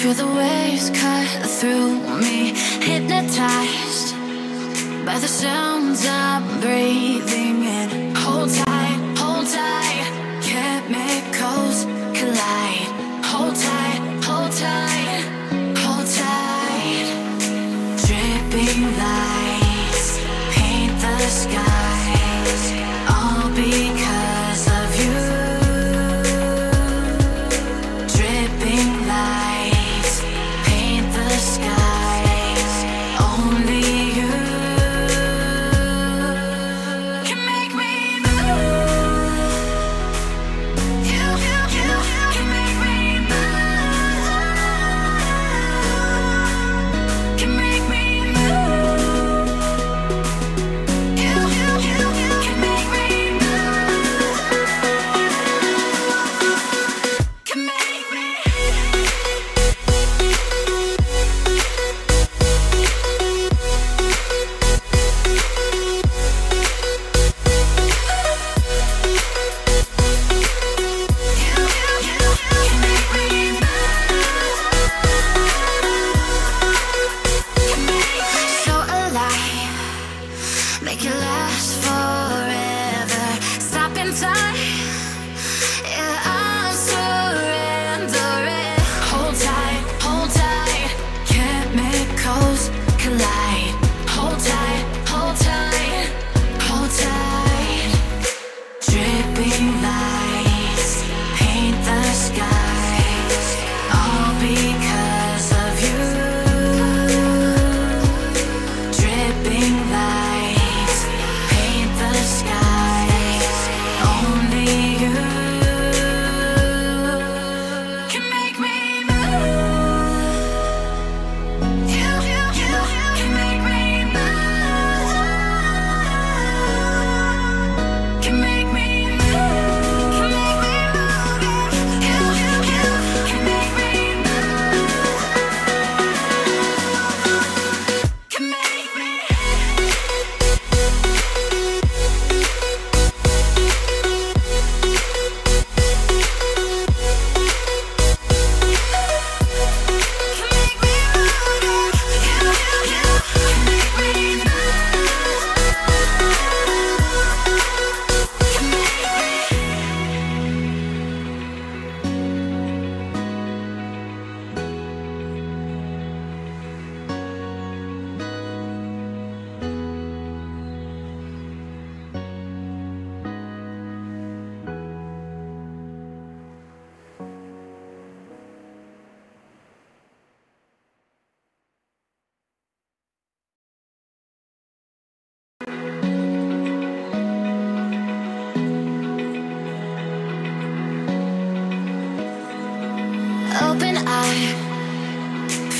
Feel the waves cut through me Hypnotized by the sounds I'm breathing in. Hold tight, hold tight Chemicals collide. Hold tight, hold tight Hold tight. Dripping lights paint the sky.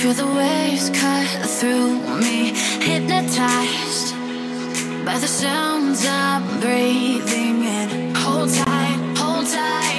Feel the waves cut through me Hypnotized by the sounds I'm breathing in. Hold tight, hold tight.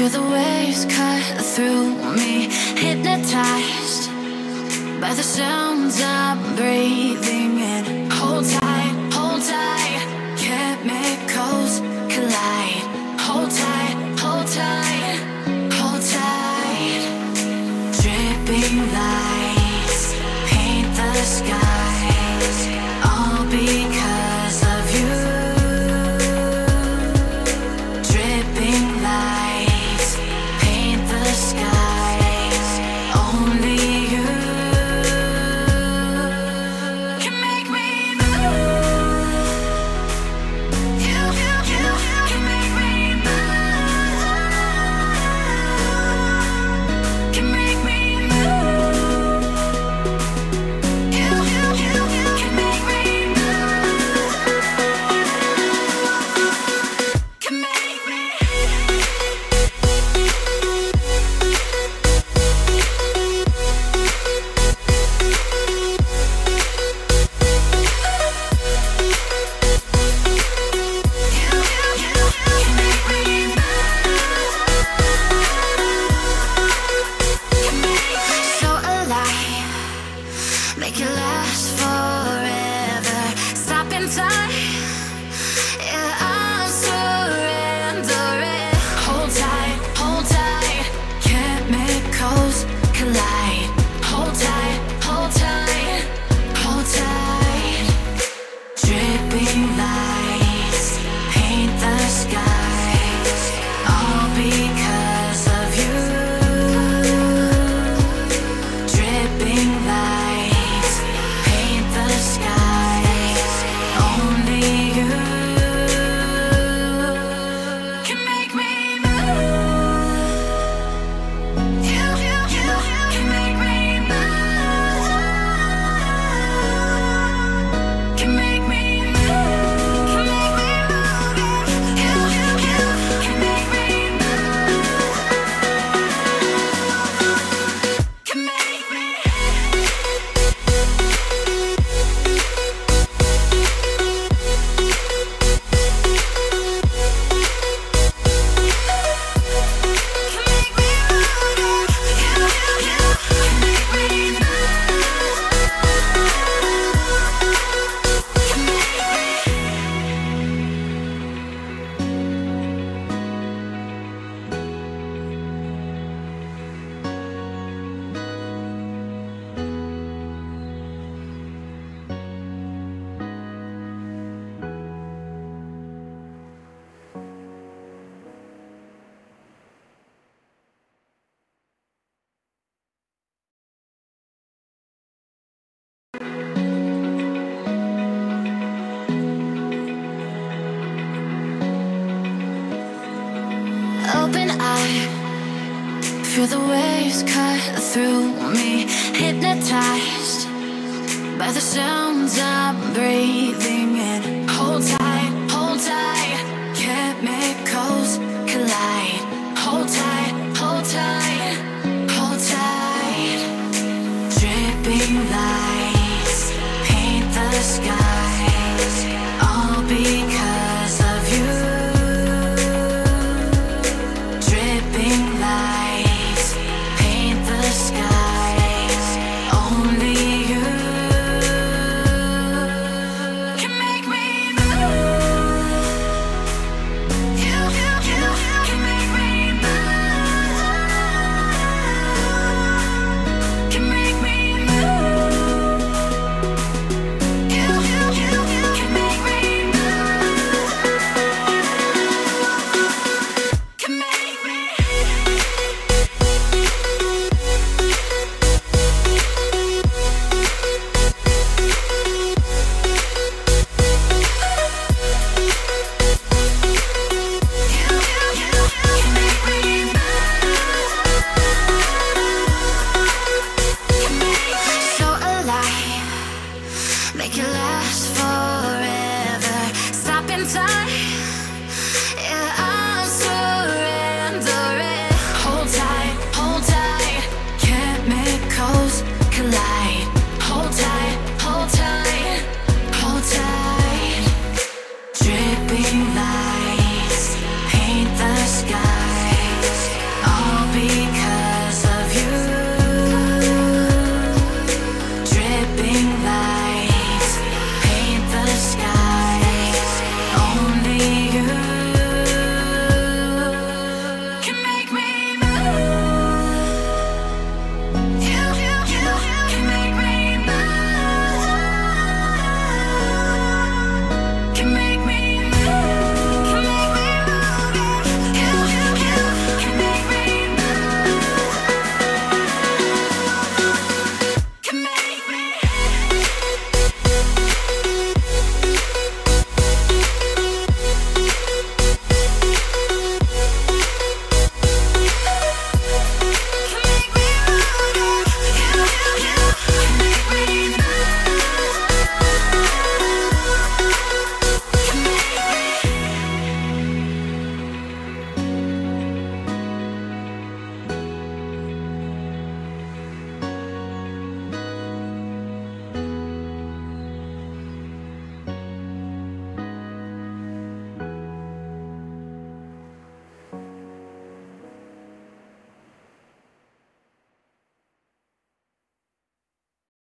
Feel the waves cut through me Hypnotized by the sounds I'm breathing in. Hold tight, hold tight Chemicals Feel the waves cut through me Hypnotized by the sounds I'm breathing in.